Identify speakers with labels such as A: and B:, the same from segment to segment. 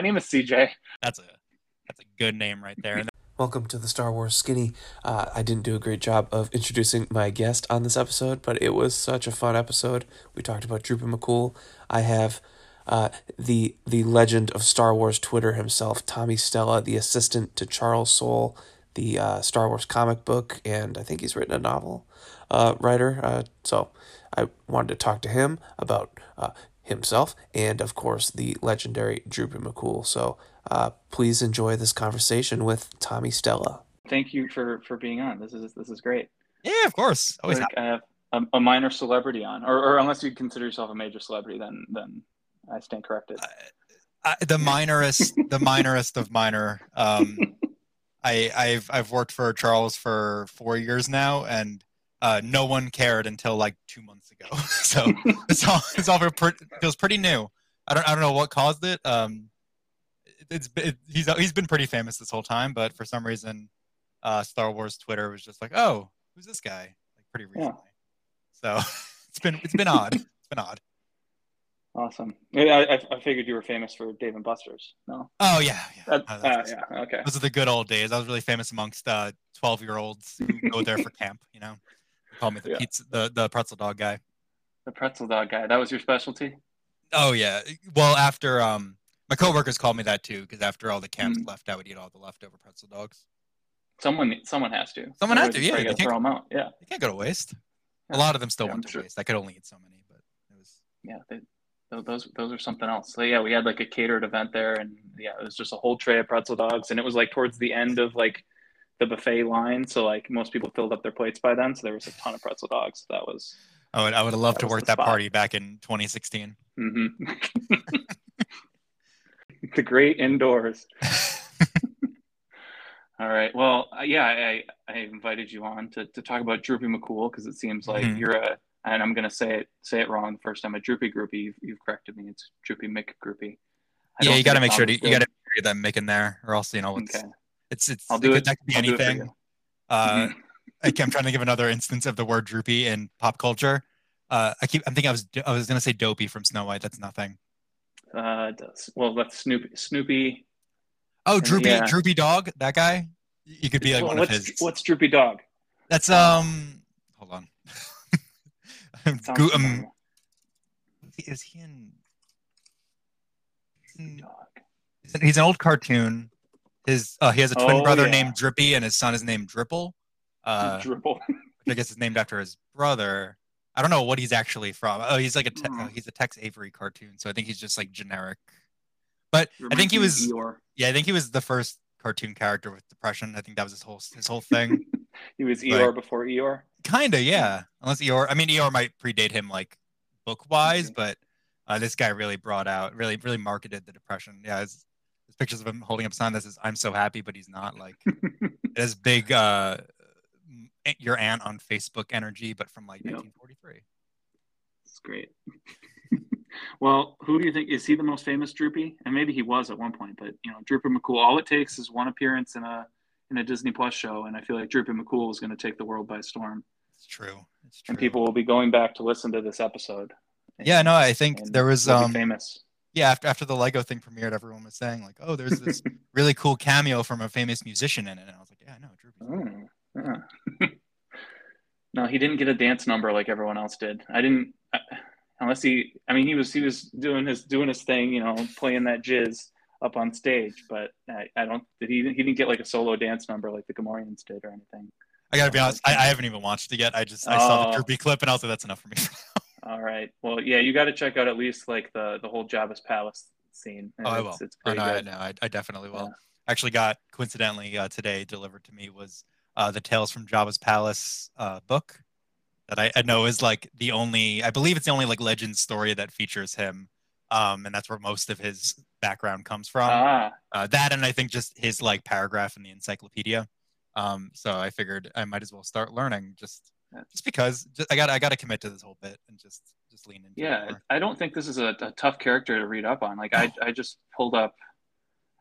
A: my name is CJ.
B: That's a that's a good name right there.
C: Welcome to the Star Wars Skinny. Uh, I didn't do a great job of introducing my guest on this episode, but it was such a fun episode. We talked about Droopy McCool. I have uh, the the legend of Star Wars Twitter himself, Tommy Stella, the assistant to Charles Soule, the uh, Star Wars comic book, and I think he's written a novel uh, writer. Uh, so I wanted to talk to him about uh, himself and, of course, the legendary Droopy McCool. So uh, please enjoy this conversation with Tommy Stella.
A: Thank you for for being on. This is this is great.
B: Yeah, of course. Always
A: like, I have a, a, minor celebrity on, or, or unless you consider yourself a major celebrity, then then I stand corrected.
B: Uh, the minorest, the minorest of minor. Um, I, I've I've worked for Charles for four years now, and uh, no one cared until like two months ago. so it's all it's all it feels pretty new. I don't I don't know what caused it. Um, it's it, he's he's been pretty famous this whole time, but for some reason, uh, Star Wars Twitter was just like, oh, who's this guy? Like pretty recently. Yeah. So it's been it's been odd. It's been odd.
A: Awesome. I, I figured you were famous for Dave and Buster's. No.
B: Oh yeah,
A: yeah. Uh, uh, yeah. Okay.
B: Those are the good old days. I was really famous amongst uh, twelve-year-olds who go there for camp. You know, call me the yeah. pizza, the the pretzel dog guy.
A: The pretzel dog guy. That was your specialty.
B: Oh yeah. Well, after um, my coworkers called me that too because after all the camps mm. left, I would eat all the leftover pretzel dogs.
A: Someone, someone has to.
B: Someone has to. Yeah,
A: you throw them out. Yeah,
B: they can't go to waste. Yeah. A lot of them still yeah, went to sure. waste. I could only eat so many, but it was.
A: Yeah, they, those those are something else. So yeah, we had like a catered event there, and yeah, it was just a whole tray of pretzel dogs, and it was like towards the end of like the buffet line, so like most people filled up their plates by then, so there was a ton of pretzel dogs. That was.
B: I would I would have loved to work that spot. party back in 2016.
A: Mm-hmm. the great indoors. All right. Well, uh, yeah, I, I invited you on to, to talk about Droopy McCool because it seems like mm-hmm. you're a and I'm gonna say it say it wrong the first time. A droopy groupie, you've, you've corrected me. It's droopy Mick groupie.
B: yeah, you got to make sure to, you got to get that Mick in there, or else you know it's okay. It's it's
A: I'll do
B: it. That could be
A: I'll
B: anything. Uh, mm-hmm. I am trying to give another instance of the word droopy in pop culture. Uh, I keep I'm thinking I was I was gonna say dopey from Snow White. That's nothing.
A: Uh, well, that's Snoopy. Snoopy.
B: Oh, droopy yeah. droopy dog. That guy. You could be like well, one
A: of
B: his.
A: What's droopy dog?
B: That's um. Hold on. Go, um, is he in? He's an old cartoon. His uh, he has a twin oh, brother yeah. named Drippy, and his son is named Dripple. Uh,
A: Dripple.
B: I guess is named after his brother. I don't know what he's actually from. Oh, he's like a te-
A: hmm.
B: oh, he's a Tex Avery cartoon, so I think he's just like generic. But I think he was yeah, I think he was the first cartoon character with depression. I think that was his whole his whole thing.
A: he was Eeyore like, before Eeyore.
B: Kinda, yeah. Unless Eeyore, I mean, Eeyore might predate him like book wise, but uh, this guy really brought out, really, really marketed the depression. Yeah, his pictures of him holding up a sign that says "I'm so happy," but he's not. Like, has big uh, your aunt on Facebook energy, but from like yep. 1943.
A: It's great. well, who do you think is he the most famous Droopy? And maybe he was at one point, but you know, Droopy McCool. All it takes is one appearance in a in a Disney Plus show, and I feel like Droopy McCool is going to take the world by storm.
B: It's true. It's true.
A: And people will be going back to listen to this episode.
B: And, yeah, no, I think there was um
A: famous.
B: Yeah, after after the Lego thing premiered, everyone was saying like, "Oh, there's this really cool cameo from a famous musician in it," and I was like, "Yeah, I know,
A: Droopy." Oh, yeah. no, he didn't get a dance number like everyone else did. I didn't, uh, unless he. I mean, he was he was doing his doing his thing, you know, playing that jizz up on stage, but I, I don't. Did he? He didn't get like a solo dance number like the Gamorreans did or anything.
B: I gotta be uh, honest. I, I haven't even watched it yet. I just I saw the oh. droopy clip and I was like, that's enough for me.
A: All right. Well, yeah, you got to check out at least like the the whole Jabba's palace scene.
B: Oh, I will. It's oh, no, I, no, I, I definitely will. Yeah. Actually, got coincidentally uh, today delivered to me was uh, the Tales from Jabba's Palace uh, book that I, I know is like the only. I believe it's the only like legend story that features him um, and that's where most of his background comes from.
A: Ah.
B: Uh, that and I think just his like paragraph in the encyclopedia. Um, so I figured I might as well start learning just just because just, I got I got to commit to this whole bit and just just lean into.
A: Yeah, I don't think this is a, a, tough character to read up on. Like I I just pulled up.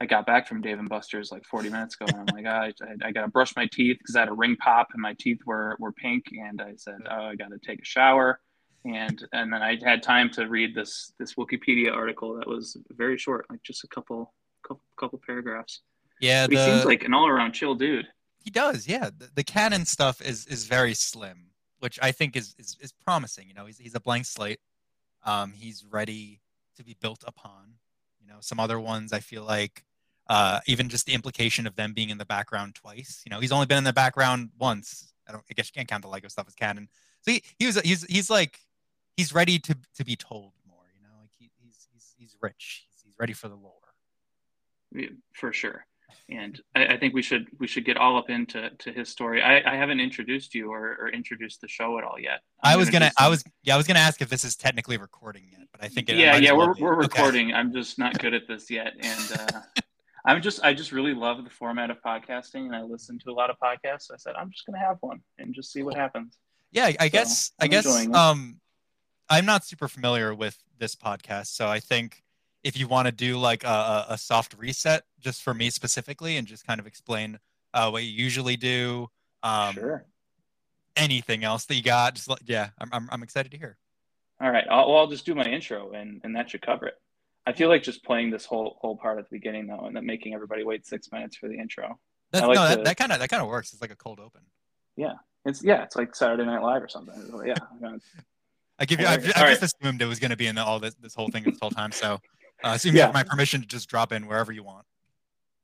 A: I got back from Dave and Buster's like 40 minutes ago, and I'm like, ah, I, I, I got to brush my teeth because I had a ring pop and my teeth were, were pink, and I said, oh, I got to take a shower and and then I had time to read this this Wikipedia article that was very short, like just a couple couple, couple paragraphs.
B: Yeah,
A: But he seems like an all-around chill dude.
B: He does. Yeah, the, the canon stuff is is very slim, which I think is is, is promising. You know, he's he's a blank slate. Um, he's ready to be built upon. You know, some other ones I feel like uh, even just the implication of them being in the background twice. You know, he's only been in the background once. I don't. I guess you can't count the Lego stuff as canon. So he, he was he's he's like he's ready to to be told more. You know, like he, he's he's he's rich. He's, he's ready for the lore.
A: Yeah, for sure. And I, I think we should we should get all up into to his story. I, I haven't introduced you or, or introduced the show at all yet.
B: i
A: I'm
B: was gonna I was yeah I was gonna ask if this is technically recording yet, but I think it,
A: yeah yeah we're we're
B: Okay.
A: recording. I'm just not good at this yet, and uh, I'm just I just really love the format of podcasting, and I listen to a lot of podcasts. I said I'm just gonna have one and just see what happens.
B: Yeah, I- I
A: So,
B: guess I
A: I'm
B: guess um I'm not super familiar with this podcast, so I think if you want to do like a, a, soft reset just for me specifically and just kind of explain uh, what you usually do, um,
A: sure.
B: anything else that you got, just let, yeah, I'm, I'm I'm excited to hear.
A: All right. I'll, well, I'll just do my intro, and and that should cover it. I feel like just playing this whole whole part at the beginning though, and then making everybody wait six minutes for the intro.
B: That's,
A: like
B: no,
A: to-
B: that, that kind of that kind of works. It's like a cold open.
A: yeah It's yeah, it's like Saturday Night Live or something. Yeah. I
B: give you. I've
A: alright.
B: just assumed it was going to be in the, all this this whole thing this whole time. So, uh, assume you
A: Yeah.
B: have my permission to just drop in wherever you want.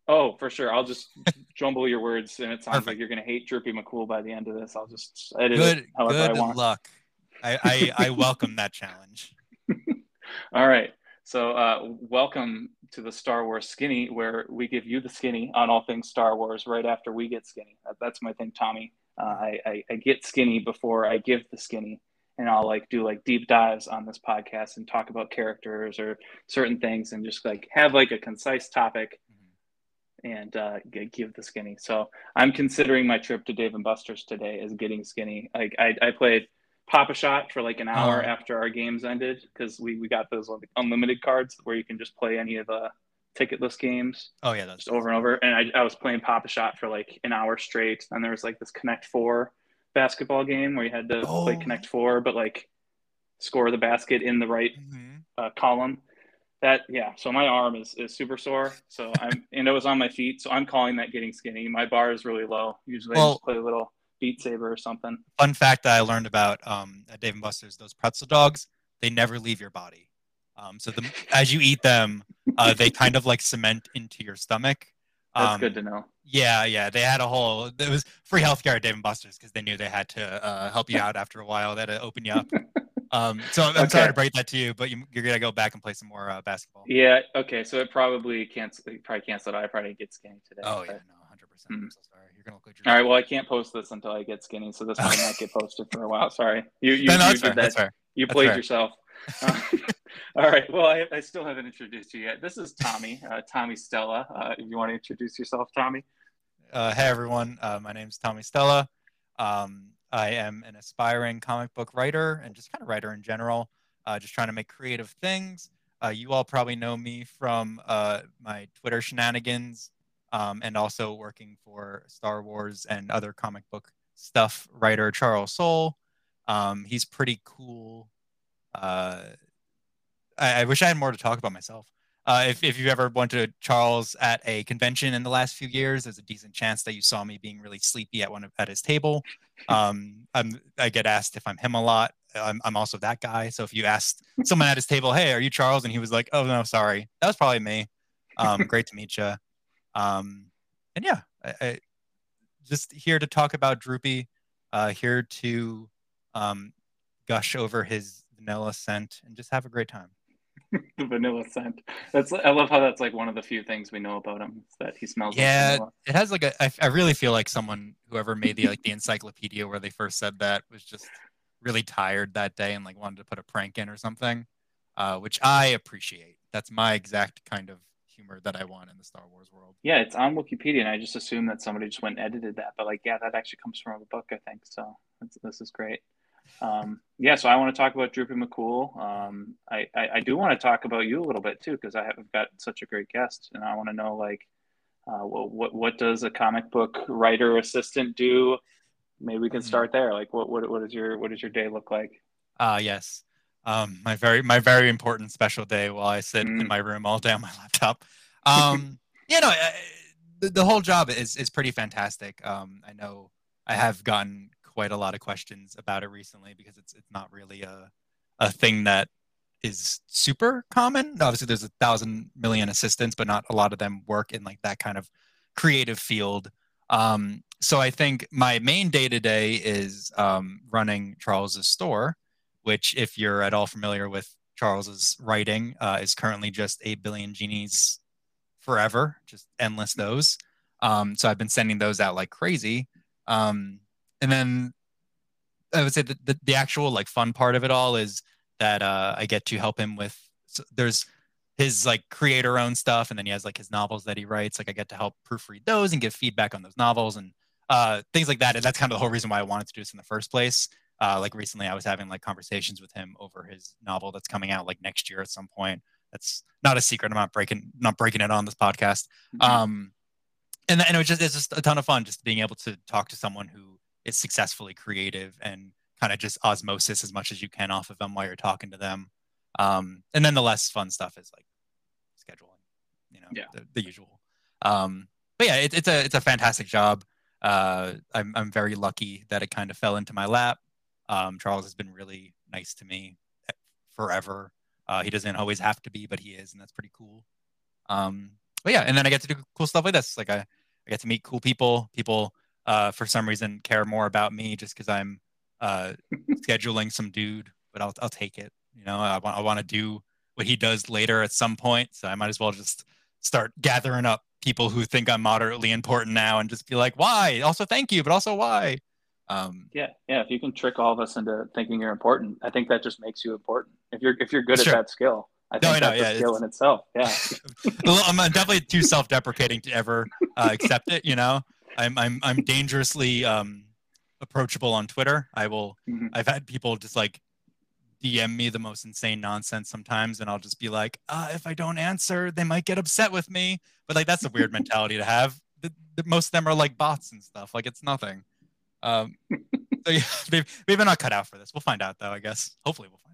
A: Oh, for sure. I'll just jumble your words, and it sounds
B: Perfect.
A: like you're going to hate Droopy McCool by the end of this. I'll just edit
B: Good
A: it however I
B: good
A: want.
B: luck. I, I I welcome that challenge.
A: All right. So, uh, welcome to the Star Wars Skinny, where we give you the skinny on all things Star Wars right after we get skinny. That's my thing, Tommy. Uh, I, I, I get skinny before I give the skinny, and I'll like do like deep dives on this podcast and talk about characters or certain things, and just like have like a concise topic and uh, give the skinny. So I'm considering my trip to Dave and Buster's today as getting skinny. Like I, I played Pop a Shot for like an hour
B: Oh.
A: after our games ended because we, we got those like, unlimited cards where you can just play any of the ticketless games
B: Oh yeah, that's
A: just over and over. And I, I was playing Pop a Shot for like an hour straight. And there was like this Connect Four basketball game where you had to play
B: Oh.
A: Connect Four, but like score the basket in the right
B: Mhm.
A: uh, column. That yeah, so my arm is, is super sore. So I'm and it was on my feet, so I'm calling that getting skinny. My bar is really low. Usually I just play a little Beat Saber or something.
B: Fun fact that I learned about um, at Dave and Buster's: those pretzel dogs, they never leave your body. Um, so the, as you eat them, uh, they kind of like cement into your stomach.
A: That's
B: Um,
A: good to know.
B: Yeah, yeah. They had a whole. It was free healthcare at Dave and Buster's because they knew they had to uh, help you out after a while. They had to open you up. Um, so I'm
A: Okay.
B: sorry to break that to you, but you, you're gonna go back and play some more uh, basketball.
A: Yeah, okay. So it probably cancel it probably canceled. I probably get skinny today.
B: Oh
A: but-
B: yeah, no, 100. percent I'm
A: Mm.
B: so sorry. You're gonna look like you're.
A: All right. Well, I can't post this until I get skinny, so this might not get posted for a while. Sorry. You you,
B: No, no,
A: you
B: that's fair.
A: did that. You played yourself. Uh, all right. Well, I, I still haven't introduced you yet. This is Tommy, uh, Tommy Stella. Uh, if you want to introduce yourself, Tommy.
B: Uh, hey everyone, uh, my name is Tommy Stella. Um, I am an aspiring comic book writer and just kind of writer in general, uh, just trying to make creative things. Uh, you all probably know me from my Twitter shenanigans um, and also working for Star Wars and other comic book stuff writer Charles Soule. Um, he's pretty cool. Uh, I, I wish I had more to talk about myself. Uh, if, if you ever went to Charles at a convention in the last few years, there's a decent chance that you saw me being really sleepy at one of, at his table. Um, I'm, I get asked if I'm him a lot. I'm, I'm also that guy. So if you asked someone at his table, "Hey, are you Charles?" and he was like, "Oh no, sorry," that was probably me. Um, great to meet you. Um, and yeah, I, I, just here to talk about Droopy. Uh, here to um, gush over his vanilla scent and just have a great time.
A: the vanilla scent. That's I love how that's like one of the few things we know about him that he smells
B: Yeah,
A: like vanilla.
B: it has like a. I, I really feel like someone whoever made the like the encyclopedia where they first said that was just really tired that day and like wanted to put a prank in or something, uh, which I appreciate. That's my exact kind of humor that I want in the Star Wars world.
A: Yeah, it's on Wikipedia, and I just assume that somebody just went and edited that. But like, yeah, that actually comes from a book, I think. So that's, this is great. Um, yeah, so I want to talk about Droopy McCool. Um, I, I, I do want to talk about you a little bit too, because I have got such a great guest, and I want to know like, uh, what, what what does a comic book writer assistant do? Maybe we can
B: Mhm.
A: start there. Like, what what what is your what does your day look like?
B: Ah, yes. Um, my very my very important special day while I sit in
A: Mm.
B: my room all day on my laptop. Um, you know, uh, the, the whole job is is pretty fantastic. Um, I know I have gotten quite a lot of questions about it recently because it's it's not really a a thing that is super common. Obviously, there's a thousand million assistants, but not a lot of them work in like that kind of creative field. Um, so I think my main day to day is um, running Charles's store, which, if you're at all familiar with Charles's writing, uh, is currently just eight billion genies forever, just endless those. Um, so I've been sending those out like crazy. Um, and then I would say that the, the actual like fun part of it all is that uh, I get to help him with. So there's his like creator own stuff, and then he has like his novels that he writes. Like I get to help proofread those and give feedback on those novels and uh, things like that. And that's kind of the whole reason why I wanted to do this in the first place. Uh, like recently, I was having like conversations with him over his novel that's coming out like next year at some point. That's not a secret. I'm not breaking not breaking it on this podcast. Mm-hmm. Um, and, and it was just it's just a ton of fun just being able to talk to someone who is successfully creative and kind of just osmosis as much as you can off of them while you're talking to them. Um, and then the less fun stuff is like scheduling, you know, yeah. the, the usual. Um, but yeah, it, it's a it's a fantastic job. Uh, I'm I'm very lucky that it kind of fell into my lap. Um, Charles has been really nice to me forever. Uh, he doesn't always have to be, but he is, and that's pretty cool. Um, but yeah, and then I get to do cool stuff like this. Like I, I get to meet cool people. People, uh, for some reason, care more about me just because I'm uh, scheduling some dude, but I'll I'll take it. You know, I want I want to do what he does later at some point, so I might as well just start gathering up people who think I'm moderately important now and just be like, why? Also, thank you, but also why?
A: Um, yeah, yeah. If you can trick all of us into thinking you're important, I think that just makes you important. If you're if you're good sure. at that skill, I think no, that's yeah, a skill in itself. Yeah.
B: I'm definitely too self-deprecating to ever uh, accept it. You know, I'm I'm I'm dangerously um, approachable on Twitter. I will. Mm-hmm. I've had people just like DM me the most insane nonsense sometimes, and I'll just be like, uh, if I don't answer, they might get upset with me. But like that's a weird mentality to have. The, the, most of them are like bots and stuff. Like it's nothing. Um, so yeah, they've, maybe not cut out for this. We'll find out though. I guess. Hopefully, we'll find out.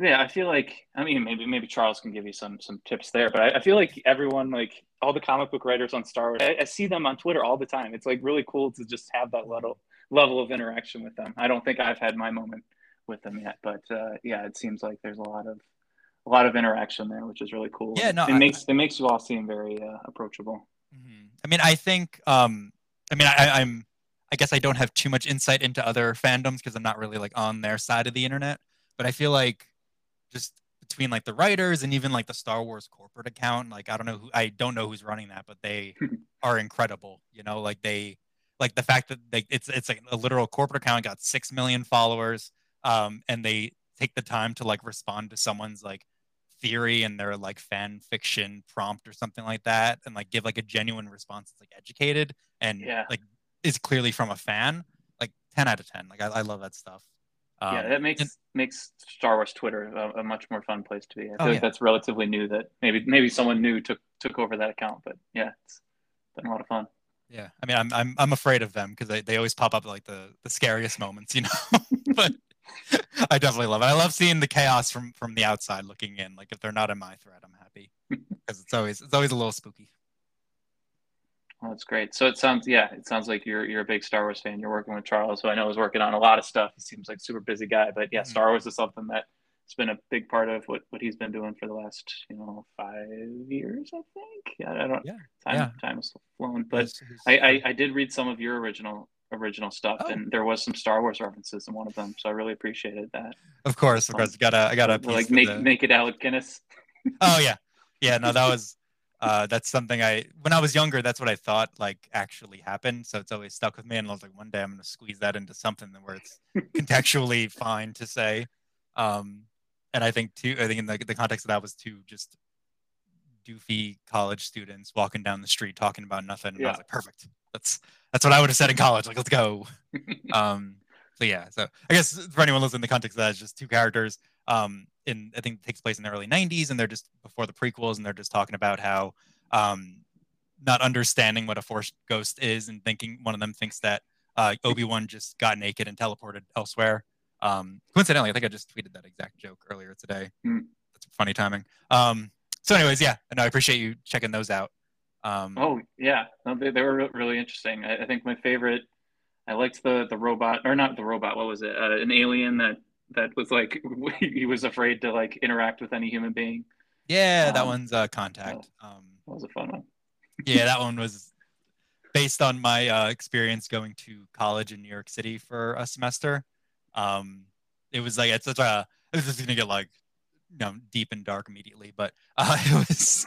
A: Yeah, I feel like I mean maybe maybe Charles can give you some some tips there, but I, I feel like everyone like all the comic book writers on Star Wars, I, I, see them on Twitter all the time. It's like really cool to just have that level level of interaction with them. I don't think I've had my moment with them yet, but uh, yeah, it seems like there's a lot of a lot of interaction there, which is really cool.
B: Yeah, no,
A: it I, makes it makes you all seem very uh, approachable.
B: Mm-hmm. I mean, I think, um, I mean, I, I'm, I guess I don't have too much insight into other fandoms because I'm not really like on their side of the internet, but I feel like just between like the writers and even like the Star Wars corporate account, like I don't know who, I don't know who's running that, but they are incredible. You know, like they, like the fact that they, it's it's like a literal corporate account got six million followers, um, and they take the time to like respond to someone's like theory and their like fan fiction prompt or something like that, and like give like a genuine response that's like educated and yeah. like is clearly from a fan. Like ten out of ten. Like I, I love that stuff.
A: Um, yeah, that makes and, makes Star Wars Twitter a, a, much more fun place to be. I feel oh, like yeah. that's relatively new. That maybe maybe someone new took took over that account, but yeah, it's been a lot of fun.
B: Yeah, I mean, I'm I'm I'm afraid of them because they, they always pop up like the the scariest moments, you know. but I definitely love it. I love seeing the chaos from from the outside looking in. Like if they're not in my thread, I'm happy because it's always it's always a little spooky.
A: Well, that's great. So it sounds, yeah, it sounds like you're you're a big Star Wars fan. You're working with Charles, who I know is working on a lot of stuff. He seems like super busy guy, but yeah, mm-hmm. Star Wars is something that it's been a big part of what, what he's been doing for the last you know five years, I think. Yeah, I don't. Yeah, time yeah. time has flown, but he's, he's, I, I, I did read some of your original original stuff, oh. and there was some Star Wars references in one of them, so I really appreciated that.
B: Of course, of course, gotta I gotta
A: like make the... make it Alec Guinness.
B: oh yeah, yeah. No, that was uh, that's something I when I was younger, that's what I thought like actually happened. So it's always stuck with me. And I was like, one day I'm gonna squeeze that into something where it's contextually fine to say. Um, and I think too, I think in the, the context of that was two just doofy college students walking down the street talking about nothing. And yeah. I was like, perfect. That's that's what I would have said in college. Like, let's go. um, so yeah. So I guess for anyone listening, the context of that is just two characters um, in I think it takes place in the early '90s, and they're just before the prequels, and they're just talking about how um, not understanding what a Force ghost is, and thinking one of them thinks that uh, Obi Wan just got naked and teleported elsewhere. Um, coincidentally, I think I just tweeted that exact joke earlier today. Mm. That's funny timing. Um, so, anyways, yeah, no, I appreciate you checking those out. Um,
A: oh yeah, no, they, they were really interesting. I, I, think my favorite. I liked the the robot, or not the robot. What was it? Uh, an alien that that was like he was afraid to like interact with any human being.
B: Yeah, that um, one's uh, Contact. Um,
A: that was a fun one.
B: yeah, that one was based on my uh, experience going to college in New York City for a semester. Um, it was like it's such a. This is gonna get like you know deep and dark immediately, but uh, it was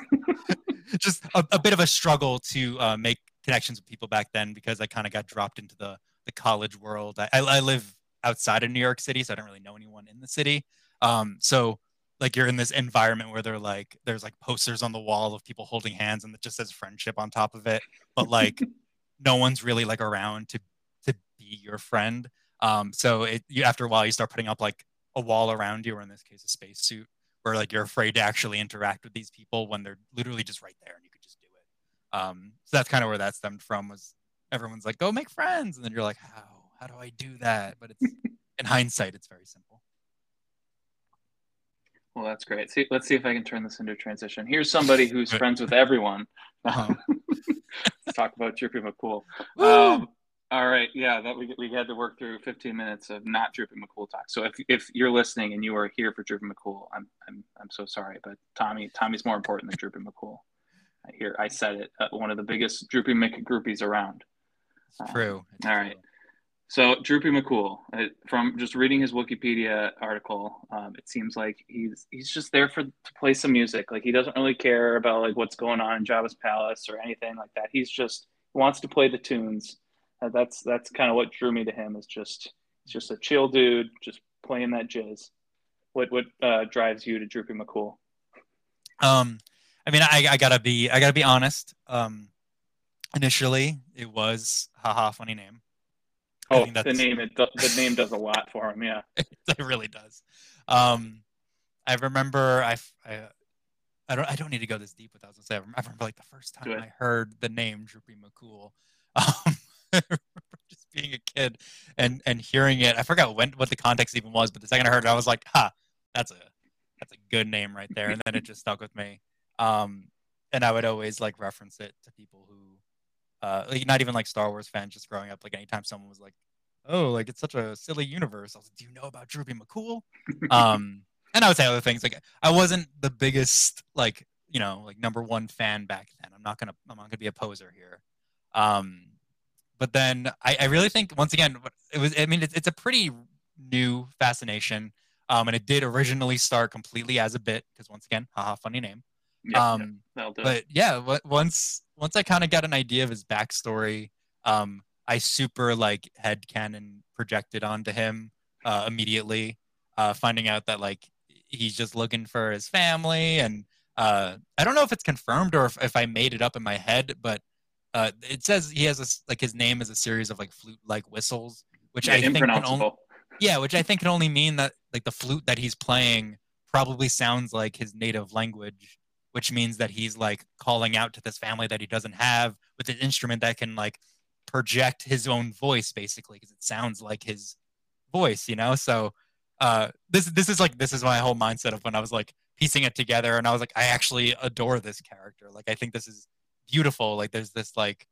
B: just a, a, bit of a struggle to uh, make connections with people back then because I kind of got dropped into the the college world. I, I, live outside of New York City, so I don't really know anyone in the city. Um, so like you're in this environment where they're like there's like posters on the wall of people holding hands and it just says friendship on top of it, but like no one's really like around to to be your friend. Um, so it you after a while you start putting up like a wall around you, or in this case, a spacesuit, where like you're afraid to actually interact with these people when they're literally just right there and you could just do it. Um, so that's kind of where that stemmed from. Was everyone's like, "Go make friends," and then you're like, "How? How do I do that?" But it's in hindsight, it's very simple.
A: Well, that's great. See, let's see if I can turn this into a transition. Here's somebody who's friends with everyone. Uh-huh. let's talk about Droopy McCool. Um, all right, yeah, that we, we had to work through 15 minutes of not Droopy McCool talk. So if, if you're listening and you are here for Droopy McCool, I'm I'm I'm so sorry, but Tommy Tommy's more important than Droopy McCool. I hear I said it. Uh, one of the biggest Droopy McGroupies around.
B: It's true.
A: It's all true. right. So Droopy McCool, uh, from just reading his Wikipedia article, um, it seems like he's he's just there for to play some music. Like he doesn't really care about like what's going on in Jabba's palace or anything like that. He's just wants to play the tunes uh, that's that's kind of what drew me to him. Is just he's just a chill dude, just playing that jizz. What what uh, drives you to Droopy McCool?
B: Um, I mean, I, I gotta be I gotta be honest. Um, initially, it was haha funny name.
A: Oh, the name it the name does a lot for him. Yeah,
B: it really does. Um, I remember I, I I don't I don't need to go this deep with that. I I remember like the first time I heard the name Droopy McCool. Um, just being a kid and and hearing it. I forgot when what the context even was, but the second I heard it, I was like, "Ha, that's a that's a good name right there." And then it just stuck with me. Um, and I would always like reference it to people who, uh, like not even like Star Wars fans, just growing up. Like anytime someone was like, "Oh, like it's such a silly universe," I was like, "Do you know about Droopy McCool?" um, and I would say other things. Like I wasn't the biggest like you know like number one fan back then. I'm not gonna I'm not gonna be a poser here. Um, but then I, I really think once again it was. I mean, it's, it's a pretty new fascination, um, and it did originally start completely as a bit because once again, haha, funny name. Yeah, um, yeah, but yeah, once once I kind of got an idea of his backstory, um, I super like head canon projected onto him uh, immediately, uh, finding out that like he's just looking for his family, and uh, I don't know if it's confirmed or if, if I made it up in my head, but uh, it says he has a like his name is a series of like flute like whistles, which yeah, I think can only, yeah, which I think can only mean that like the flute that he's playing probably sounds like his native language, which means that he's like calling out to this family that he doesn't have with an instrument that can like project his own voice basically because it sounds like his voice, you know. So uh, this this is like this is my whole mindset of when I was like piecing it together, and I was like, I actually adore this character. Like I think this is beautiful. Like there's this like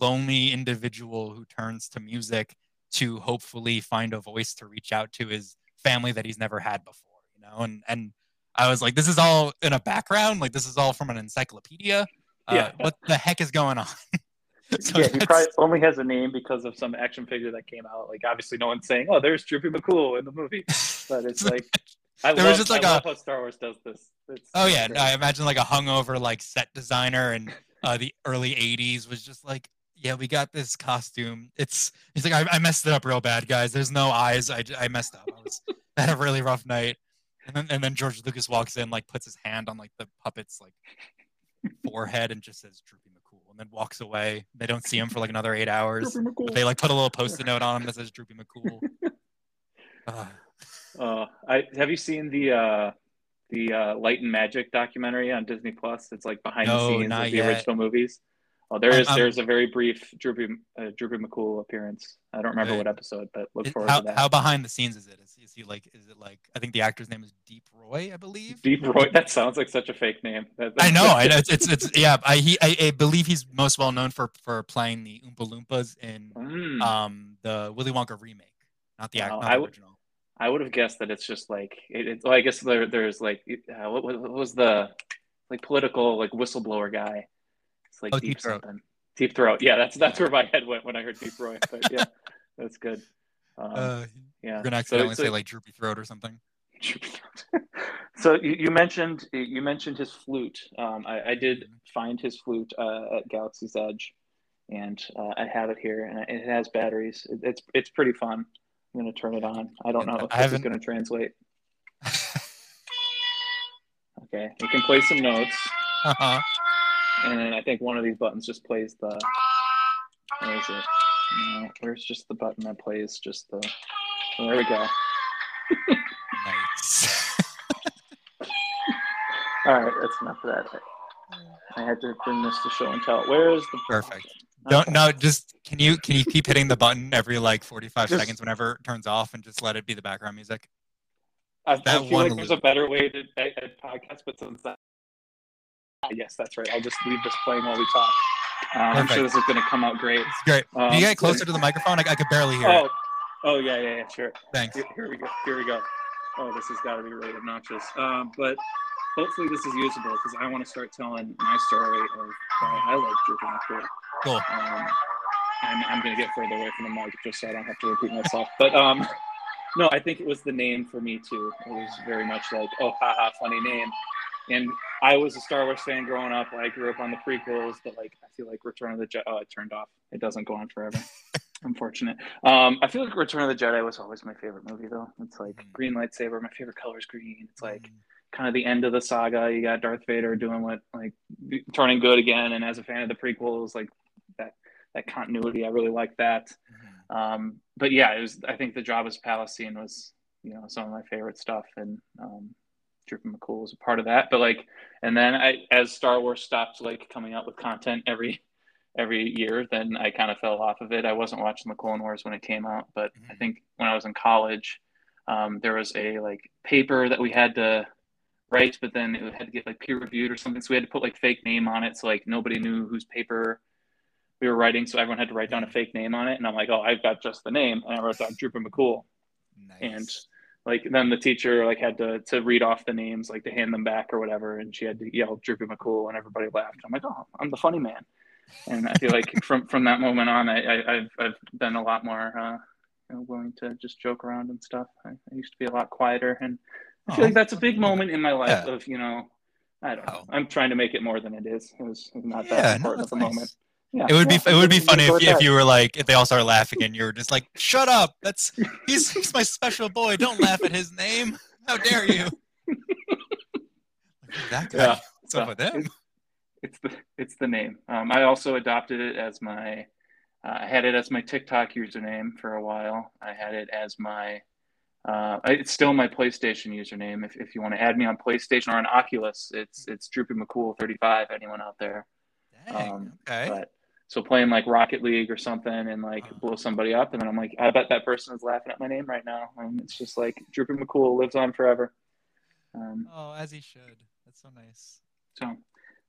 B: lonely individual who turns to music to hopefully find a voice to reach out to his family that he's never had before, you know? And and I was like, this is all in a background, like this is all from an encyclopedia. Uh, yeah. What the heck is going on?
A: so yeah, he probably only has a name because of some action figure that came out. Like obviously, no one's saying, "Oh, there's Droopy McCool in the movie," but it's like I there love, was just like I a, how Star Wars does this.
B: It's, oh yeah, no, I imagine like a hungover like set designer in uh, the early 80s was just like yeah we got this costume it's he's like I, I, messed it up real bad guys there's no eyes i, I messed up i was I had a really rough night and then and then george lucas walks in like puts his hand on like the puppet's like forehead and just says droopy mccool and then walks away they don't see him for like another eight hours but they like put a little post-it note on him that says droopy mccool
A: uh, uh, I, have you seen the uh the uh, Light and Magic documentary on Disney Plus. It's like behind no, the scenes of the yet. original movies. Oh, there is
B: um,
A: there's a very brief Droopy uh, McCool appearance. I don't remember
B: Good.
A: what episode, but look forward
B: how,
A: to that.
B: how behind the scenes is it? Is, is he like? Is it like? I think the actor's name is Deep Roy, I believe.
A: Deep Roy. That sounds like such a fake name. That-
B: I know. I know. It's, it's it's yeah. I he I, I believe he's most well known for for playing the Oompa Loompas in
A: Mm.
B: um the Willy Wonka remake, not the act,
A: Wow,
B: not
A: I
B: the
A: would-
B: original.
A: I would have guessed that it's just like it, it, well, I guess there there's like uh, what, what what was the like political like whistleblower guy? It's like
B: Oh,
A: deep,
B: Deep Throat.
A: something. Deep throat. Yeah, that's that's where my head went when I heard Deep Roy. But yeah, that's good. Um,
B: Uh,
A: yeah.
B: you're gonna accidentally
A: so-
B: say like Droopy Throat or something.
A: so you, you mentioned you mentioned his flute. Um, I, I did find his flute uh, at Galaxy's Edge, and uh, I have it here, and it has batteries. It, it's it's pretty fun. I'm gonna turn it on. I don't know if
B: I
A: this is gonna translate. Okay, we can play some notes,
B: uh-huh.
A: And then I think one of these buttons just plays the. Where is it? No, where's just the button that plays just the? Oh, there we go.
B: Nice.
A: All right, that's enough of that. I had to bring this to show and tell. Where is the
B: Perfect. Don't no. Just can you can you keep hitting the button every like 45 seconds whenever it turns off and just let it be the background music?
A: I, I feel like
B: one
A: there's
B: loop.
A: a better way to edit podcasts, but since that, yes, that's right. I'll just leave this playing while we talk. Um, I'm sure this is going to come out great.
B: It's great.
A: Um,
B: Can you get closer to the microphone? I, I could barely hear
A: Oh,
B: it.
A: oh yeah, yeah, yeah, sure.
B: Thanks.
A: Here, here we go. Here we go. Oh, this has got to be really obnoxious. Um, but hopefully this is usable because I want to start telling my story of why I like drinking liquor.
B: Cool.
A: Um, I'm, I'm going to get further away from the mic just so I don't have to repeat myself. But um, no, I think it was the name for me too. It was very much like, oh, haha, funny name. And I was a Star Wars fan growing up. I grew up on the prequels, but like I feel like Return of the Jedi. Oh, it turned off. It doesn't go on forever. Unfortunate. Um, I feel like Return of the Jedi was always my favorite movie, though. It's like
B: Mhm.
A: green lightsaber. My favorite color is green. It's like
B: Mm,
A: kind of the end of the saga. You got Darth Vader doing what, like, turning good again. And as a fan of the prequels, like that that continuity, I really like that.
B: mhm.
A: Um, but yeah, it was. I think the Jabba's palace scene was, you know, some of my favorite stuff, and um, Droopy McCool was a part of that. But like, and then I, as Star Wars stopped like coming out with content every every year, then I kind of fell off of it. I wasn't watching the Clone Wars when it came out, but I
B: Mhm.
A: think when I was in college, um, there was a like paper that we had to write, but then it had to get like peer reviewed or something. So we had to put like fake name on it, so like nobody knew whose paper we were writing. So everyone had to write down a fake name on it, and I'm like, oh, I've got just the name, and I wrote down Droopy McCool,
B: Nice.
A: and like then the teacher like had to to read off the names, like to hand them back or whatever, and she had to yell Droopy McCool, and everybody laughed. I'm like, oh, I'm the funny man, and I feel like from from that moment on, I, I I've I've been a lot more uh, you know, willing to just joke around and stuff. I, I used to be a lot quieter, and I feel
B: Oh.
A: like that's a big moment in my life
B: Yeah.
A: of you know. I don't know.
B: Oh.
A: I'm trying to make it more than it is. It was not
B: Yeah,
A: that
B: no,
A: important at
B: that's
A: the
B: nice.
A: moment. Yeah,
B: It would be it would be funny if, if you were like if they all started laughing and you were just like shut up that's he's he's my special boy don't laugh at his name how dare you that guy
A: Yeah.
B: what's up with him
A: it's the it's the name. Um, I also adopted it as my. Uh, I had it as my TikTok username for a while. I had it as my. Uh, it's still my PlayStation username. If, if you want to add me on PlayStation or on Oculus, it's it's Droopy McCool thirty five. Anyone out there?
B: Dang,
A: Um,
B: okay
A: But so playing like Rocket League or something and like blow somebody up, and then I'm like, I bet that person is laughing at my name right now, and it's just like Droopy McCool lives on forever. Um,
B: oh as he should that's so nice
A: so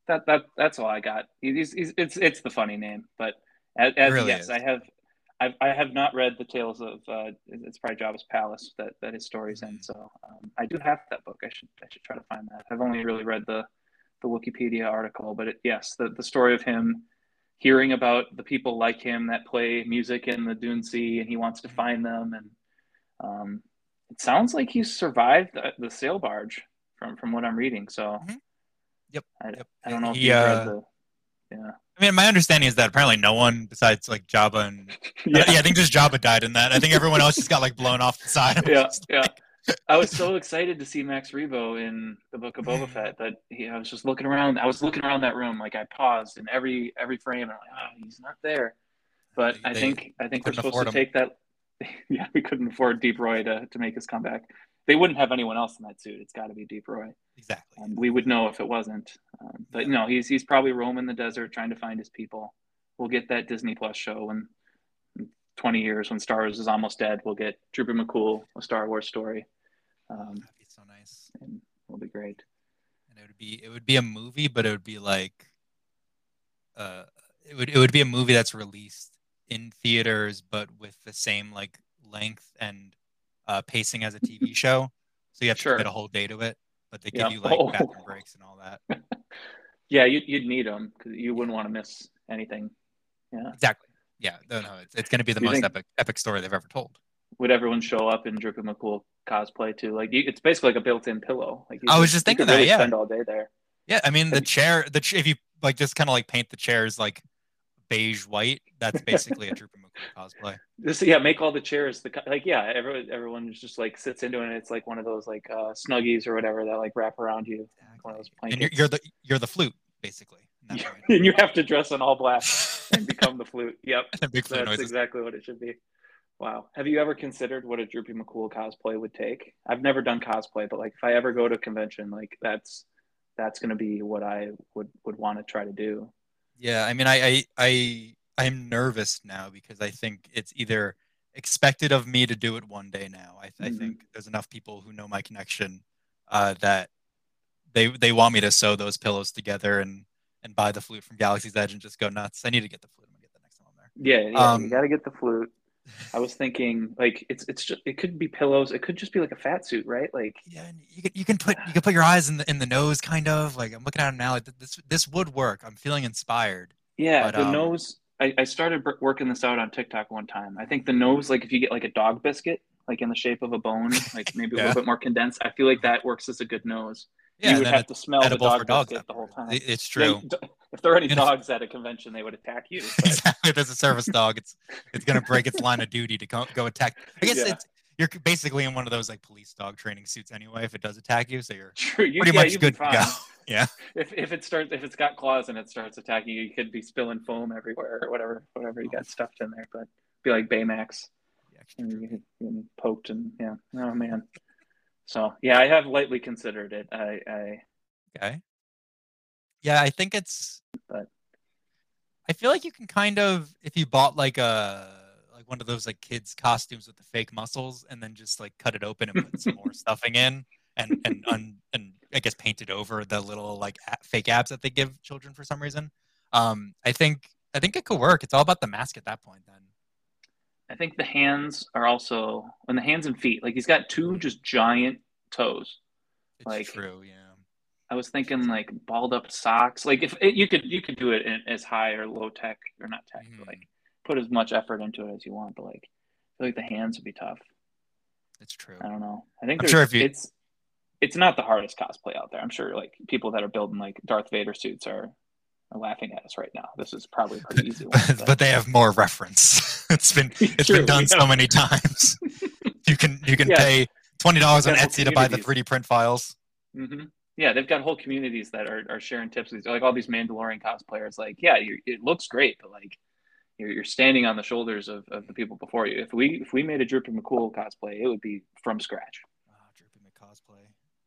A: that that that's all I got. He's, he's, it's it's the funny name, but as, as
B: really
A: yes,
B: is.
A: I have. I've, I have not read the tales of uh, it's probably Jabba's palace that, that his stories in.
B: Mhm.
A: So um, I do have that book. I should I should try to find that. I've only really read the the Wikipedia article, but it, yes, the the story of him hearing about the people like him that play music in the Dune Sea, and he wants to
B: Mhm.
A: find them. And um, it sounds like he survived the, the sail barge from from what I'm reading. So
B: Mhm. Yep,
A: I,
B: yep.
A: I don't know if
B: He, uh,
A: read the yeah.
B: I mean my understanding is that apparently no one besides like Jabba and yeah. I think just Jabba died in that I think everyone else just got like blown off the side
A: yeah, yeah. I was so excited to see Max Rebo in the Book of Boba. Fett that he, I was just looking around. I was looking around that room, like I paused in every every frame, and I'm like, oh, he's not there. But
B: They-
A: I think I think we're supposed to
B: him.
A: take that. yeah, we couldn't afford Deep Roy to, to make his comeback. They wouldn't have anyone else in that suit. It's got to be Deep Roy.
B: Exactly.
A: Um, we would know if it wasn't. Um, but no, he's he's probably roaming the desert trying to find his people. We'll get that Disney Plus show when 20 years when Star Wars is almost dead. We'll get Droopy McCool, a Star Wars story. Um,
B: That'd be so nice.
A: and it'll be great.
B: And it would be it would be a movie, but it would be like uh it would it would be a movie that's released in theaters but with the same like length and uh pacing as a TV show. So you have
A: Sure.
B: to commit a whole day to it, but they give you like
A: Oh.
B: bathroom breaks and all that.
A: Yeah, you'd, you'd need them because you wouldn't want to miss anything. Yeah.
B: Exactly. Yeah, no, no, it's, it's going to be the
A: You
B: most
A: think-
B: epic epic story they've ever told.
A: Would everyone show up in Droopy McCool cosplay too? Like you, it's basically like a built-in pillow. Like you
B: I was just
A: you
B: thinking that,
A: really
B: yeah.
A: Spend all day there.
B: Yeah, I mean the chair, the ch- if you like just kind of like paint the chairs like beige white, that's basically a Droopy McCool cosplay.
A: Just yeah, make all the chairs the like yeah. Everyone everyone just like sits into it. and It's like one of those like uh, snuggies or whatever that like wrap around you. One of those
B: And you're, you're the you're the flute basically. in that point.
A: and you have to dress in all black and become the flute. Yep,
B: And big flute
A: that's exactly what it should be. Wow. Have you ever considered what a Droopy McCool cosplay would take? I've never done cosplay, but like if I ever go to a convention, like that's that's going to be what I would would want to try to do.
B: Yeah, I mean, I, I, I, I'm nervous now because I think it's either expected of me to do it one day now. I, I
A: Mhm.
B: think there's enough people who know my connection uh, that they they want me to sew those pillows together and and buy the flute from Galaxy's Edge and just go nuts. I need to get the flute. I'm gonna get the next one there.
A: Yeah, yeah
B: Um,
A: you got to get the flute. I was thinking like it's it's just it could be pillows. It could just be like a fat suit, right? Like
B: Yeah, and you can you can put you can put your eyes in the in the nose, kind of like I'm looking at it now. Like this this would work. I'm feeling inspired.
A: yeah,
B: But,
A: the
B: um,
A: nose. I, I started working this out on TikTok one time. I think the nose, like if you get like a dog biscuit, like in the shape of a bone, like maybe a little bit more condensed. I feel like that works as a good nose.
B: Yeah,
A: you would have to smell the dog biscuit the whole time.
B: It's true.
A: d- if there are any
B: And
A: dogs at a convention, they would attack you. but-
B: exactly. If there's a service dog, it's it's gonna break its line of duty to go, go attack. I guess
A: Yeah.
B: it's you're basically in one of those like police dog training suits anyway. If it does attack you, so you're
A: True, you,
B: pretty
A: yeah,
B: much good to go. Yeah.
A: If if it starts, if it's got claws and it starts attacking you, you could be spilling foam everywhere or whatever, whatever you got stuffed in there. But be like Baymax, and you get getting poked and yeah. Oh man. So yeah, I have lightly considered it. I, I
B: Okay. Yeah, I think it's.
A: But-
B: I feel like you can kind of, if you bought like a like one of those like kids costumes with the fake muscles, and then just like cut it open and put some more stuffing in, and and un, and I guess painted over the little like a- fake abs that they give children for some reason. Um, I think I think it could work. It's all about the mask at that point. Then.
A: I think the hands are also and the hands and feet. Like he's got two just giant toes.
B: It's
A: Like-
B: true. Yeah.
A: I was thinking like balled up socks. Like if it, you could you could do it in, as high or low tech or not tech,
B: Mhm.
A: like put as much effort into it as you want. But like I feel like the hands would be tough.
B: It's true.
A: I don't know. I think
B: sure you-
A: it's it's not the hardest cosplay out there. I'm sure like people that are building like Darth Vader suits are, are laughing at us right now. This is probably a pretty easy one.
B: but, they have more reference. it's been it's
A: True,
B: been done so many times. you can you can
A: Yeah.
B: pay twenty dollars on Etsy to buy the three D print files.
A: hmm Yeah, they've got whole communities that are, are sharing tips. These like all these Mandalorian cosplayers. Like, yeah, you it looks great, but like you're, you're standing on the shoulders of, of the people before you. If we if we made a Droopy McCool cosplay, it would be from scratch.
B: Oh, Droopy McCosplay.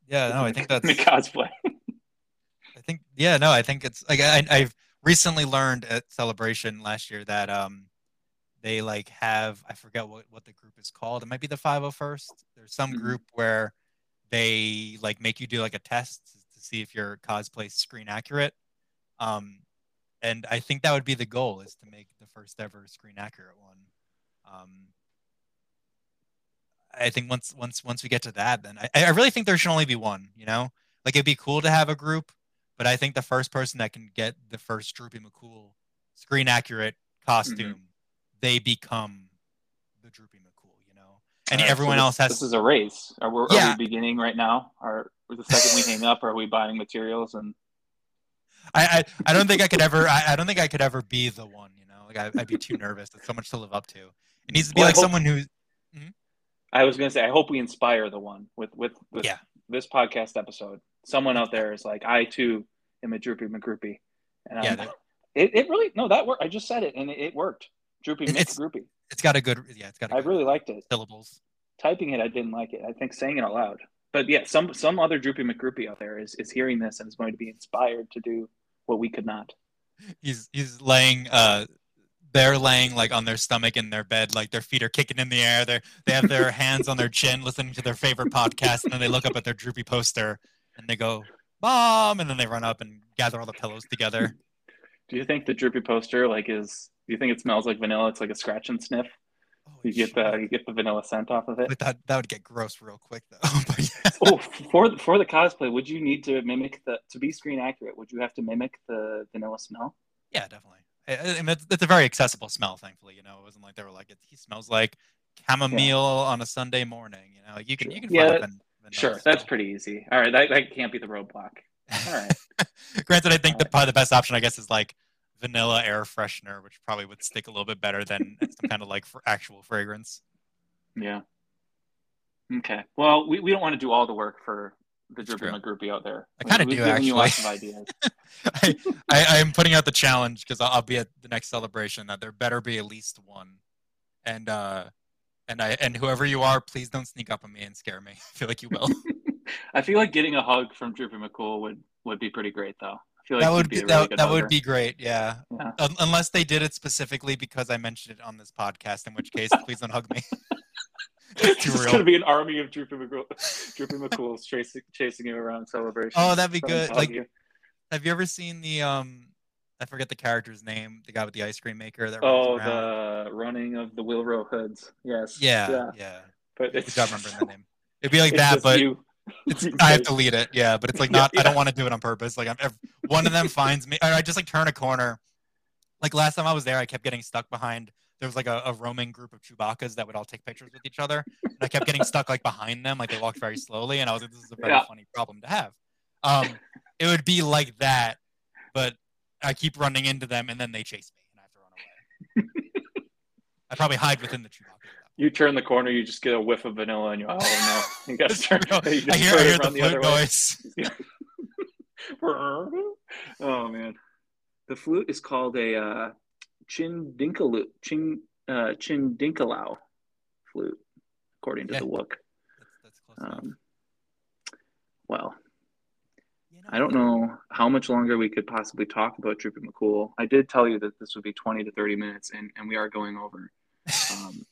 B: Yeah, no, I think that's.
A: cosplay.
B: I think yeah, no, I think it's like I, I've recently learned at Celebration last year that um they like have I forget what what the group is called. It might be the 501st. There's some
A: Mhm.
B: group where they like make you do like a test to see if your cosplay screen accurate. Um and I think that would be the goal is to make the first ever screen accurate one. Um I think once once once we get to that, then I, I really think there should only be one, you know? Like it'd be cool to have a group, but I think the first person that can get the first Droopy McCool screen accurate costume, mm-hmm. they become the Droopy McCool, you know. And
A: right,
B: everyone
A: so
B: else has
A: This is a race. Are we, are
B: Yeah.
A: we beginning right now? Or the second we hang up, are we buying materials and
B: I, I I don't think I could ever I, I don't think I could ever be the one, you know. Like I, I'd be too nervous. There's so much to live up to. It needs to be
A: Well,
B: like
A: hope-
B: someone who's hmm?
A: I was gonna say, I hope we inspire the one with with, with
B: Yeah.
A: this podcast episode. Someone out there is like, I too am a droopy McGroupy, and
B: yeah,
A: I'm,
B: that-
A: it, it really no that worked. I just said it and it, it worked. Droopy
B: It- it's-
A: McGroupy.
B: It's got a good yeah. It's got.
A: I really liked it.
B: Syllables.
A: Typing it, I didn't like it. I think saying it out loud. But yeah, some some other Droopy McGroupy out there is is hearing this and is going to be inspired to do what we could not.
B: He's he's laying uh they're laying like on their stomach in their bed, like their feet are kicking in the air. They they have their hands on their chin, listening to their favorite podcast, and then they look up at their droopy poster and they go, "Mom!" and then they run up and gather all the pillows together.
A: Do you think the droopy poster like is? Do you think it smells like vanilla? It's like a scratch and sniff. Oh, you get the you get the vanilla scent off of it.
B: But that that would get gross real quick though. yeah.
A: Oh, for for the cosplay, would you need to mimic the to be screen accurate? Would you have to mimic the vanilla smell?
B: Yeah, definitely. I mean, it's, it's, a very accessible smell, thankfully. You know, it wasn't like they were like, it, he smells like chamomile yeah. on a Sunday morning. You know, you can you can
A: yeah, find sure, that's pretty easy. All right, that, that can't be the roadblock. All right.
B: Granted, I think the probably the best option, I guess, is like vanilla air freshener, which probably would stick a little bit better than some kind of like for actual fragrance.
A: Yeah. Okay. Well, we, we don't want to do all the work for the Droopy Groupie out there.
B: I kind of do actually. You lots of ideas. I, I, am putting out the challenge because I'll, I'll, be at the next celebration that there better be at least one, and uh, and I and whoever you are, please don't sneak up on me and scare me. I feel like you will.
A: I feel like getting a hug from Droopy McCool would would be pretty great though. I feel like
B: that would be, be really that, that would be great. Yeah. yeah. unless they did it specifically because I mentioned it on this podcast, in which case, please don't hug me.
A: it's going to be an army of Droopy McCool, Droopy McCools chasing chasing you around celebration.
B: Oh, that'd be good. Like, you. have you ever seen the um? I forget the character's name. The guy with the ice cream maker. That
A: oh, the running of the Willrow Hoods. Yes.
B: Yeah, yeah. yeah. But it's I remember the name. It'd be like that, but I have to lead it. Yeah, but it's like not. Yeah. I don't want to do it on purpose. Like I'm, if one of them finds me, I just like turn a corner. Like last time I was there, I kept getting stuck behind there was like a, a, roaming group of Chewbacca's that would all take pictures with each other. And I kept getting stuck like behind them, like they walked very slowly, and I was like, "This is a very yeah. funny problem to have." Um, it would be like that, but I keep running into them, and then they chase me, and I have to run away. I probably hide within the Chewbacca.
A: You turn the corner, you just get a whiff of vanilla, and you're oh no, you got to turn. You
B: I hear, I hear the, the flute noise.
A: oh man, the flute is called a. Uh, Chindinkalu, Chin, uh, Chindinkalau flute, according to yeah. the Wook. That's, that's um, well, you I don't know how much longer we could possibly talk about Droopy McCool. I did tell you that this would be 20 to 30 minutes, and, and we are going over. Um,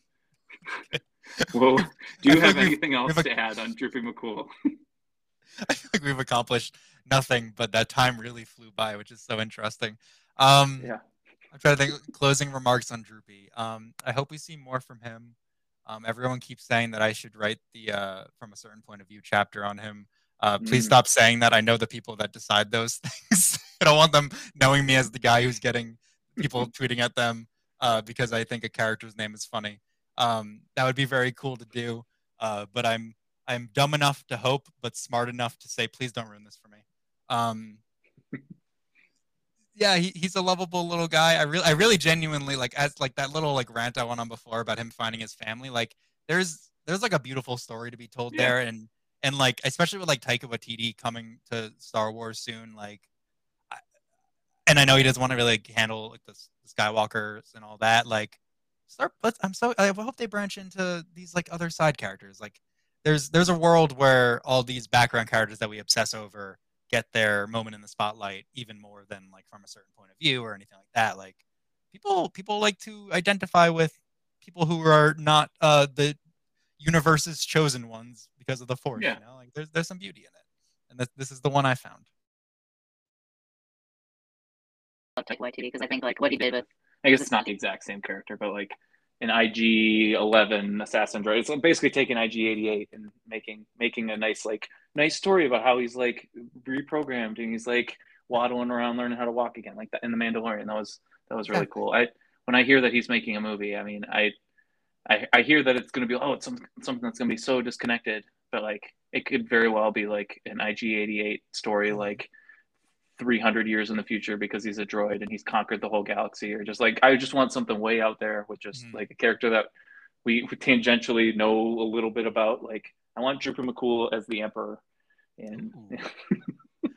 A: well, do you have anything else to add on Droopy McCool?
B: I feel like we've accomplished nothing, but that time really flew by, which is so interesting. Um,
A: yeah.
B: I'm trying to think closing remarks on Droopy. Um, I hope we see more from him. Um, everyone keeps saying that I should write the uh, from a certain point of view chapter on him. Uh, please mm. stop saying that. I know the people that decide those things. I don't want them knowing me as the guy who's getting people tweeting at them uh, because I think a character's name is funny. Um, that would be very cool to do, uh, but I'm I'm dumb enough to hope, but smart enough to say, please don't ruin this for me. Um, yeah, he, he's a lovable little guy. I really, I really genuinely like as like that little like rant I went on before about him finding his family. Like, there's there's like a beautiful story to be told yeah. there, and and like especially with like Taika Waititi coming to Star Wars soon, like, I, and I know he doesn't want to really like, handle like the, the Skywalkers and all that. Like, start. Let's. I'm so. I hope they branch into these like other side characters. Like, there's there's a world where all these background characters that we obsess over get their moment in the spotlight even more than like from a certain point of view or anything like that. Like people people like to identify with people who are not uh, the universe's chosen ones because of the force. Yeah. You know, like there's there's some beauty in it, and this this is the one I found.
D: I Taika Waititi because I think like what he did with.
A: I guess it's not the exact same character, but like an IG eleven assassin droid. It's basically taking IG eighty eight and making making a nice like nice story about how he's like reprogrammed and he's like waddling around learning how to walk again, like that in the Mandalorian. That was that was really cool. I when I hear that he's making a movie, I mean, I I, I hear that it's going to be oh, it's some, something that's going to be so disconnected, but like it could very well be like an IG88 story, like 300 years in the future because he's a droid and he's conquered the whole galaxy, or just like I just want something way out there with just mm-hmm. like a character that we tangentially know a little bit about, like I want Droopy McCool as the emperor. And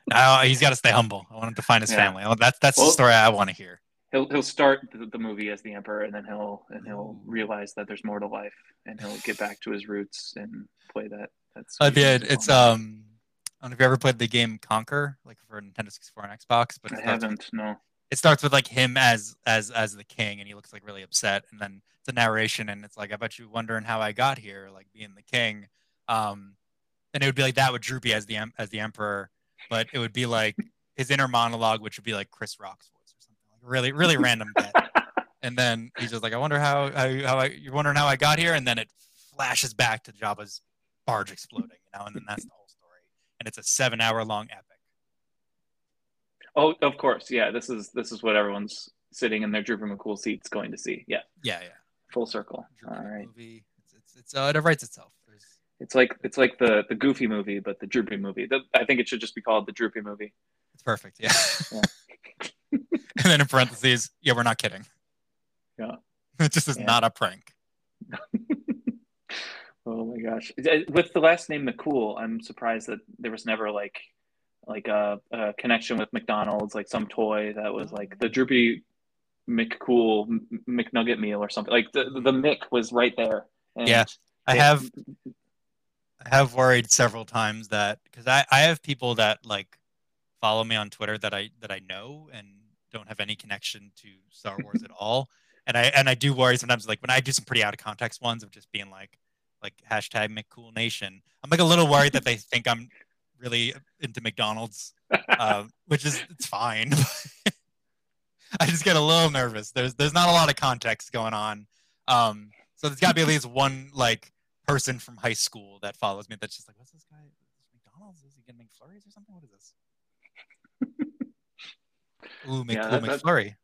B: no, he's got to stay humble. I want him to find his yeah. family. That's that's well, the story I want to hear.
A: He'll he'll start the, the movie as the emperor, and then he'll and he'll
B: Ooh.
A: realize that there's more to life, and he'll get back to his roots and play that. That's
B: I did. It's um. I don't know if you ever played the game Conker, like for Nintendo 64 and Xbox, but
A: I
B: starts, with,
A: haven't. No.
B: it starts with like him as as as the king, and he looks like really upset, and then it's a narration, and it's like I bet you wondering how I got here, like being the king. Um, and it would be like that with Droopy as the as the emperor, but it would be like his inner monologue, which would be like Chris Rock's voice or something, like really really random bit. And then he's just like, I wonder how how, how I, you're wondering how I got here, and then it flashes back to Jabba's barge exploding, you know, and then that's the whole story. And it's a seven hour long epic.
A: Oh, of course. Yeah. This is this is what everyone's sitting in their Drooper McCool seats going to see. Yeah.
B: Yeah, yeah.
A: Full circle.
B: Droopy
A: All right.
B: movie. It's it's, it's uh, it writes itself. There's,
A: It's like it's like the the Goofy movie, but the Droopy movie. The, I think it should just be called the Droopy movie.
B: it's perfect. Yeah.
A: Yeah.
B: and then in parentheses, yeah, we're not kidding.
A: Yeah.
B: It just is
A: Yeah.
B: not a prank.
A: Oh my gosh! Uh, With the last name McCool, I'm surprised that there was never like like a, a connection with McDonald's, like some toy that was like the Droopy McCool M- McNugget meal or something. Like the the Mick was right there. And
B: Yeah. I have I have worried several times that because I, I have people that like follow me on Twitter that I that I know and don't have any connection to Star Wars at all. And I and I do worry sometimes like when I do some pretty out of context ones of just being like like hashtag McCool Nation. I'm like a little worried that they think I'm really into McDonald's, uh, which is it's fine. I just get a little nervous. There's there's not a lot of context going on. Um, so there's got to be at least one like person from high school that follows me that's just like, what's this guy? McDonald's? Is he getting McFlurries or something? What is this? Ooh,
A: Yeah,
B: McCool
A: that- that-
B: McFlurry.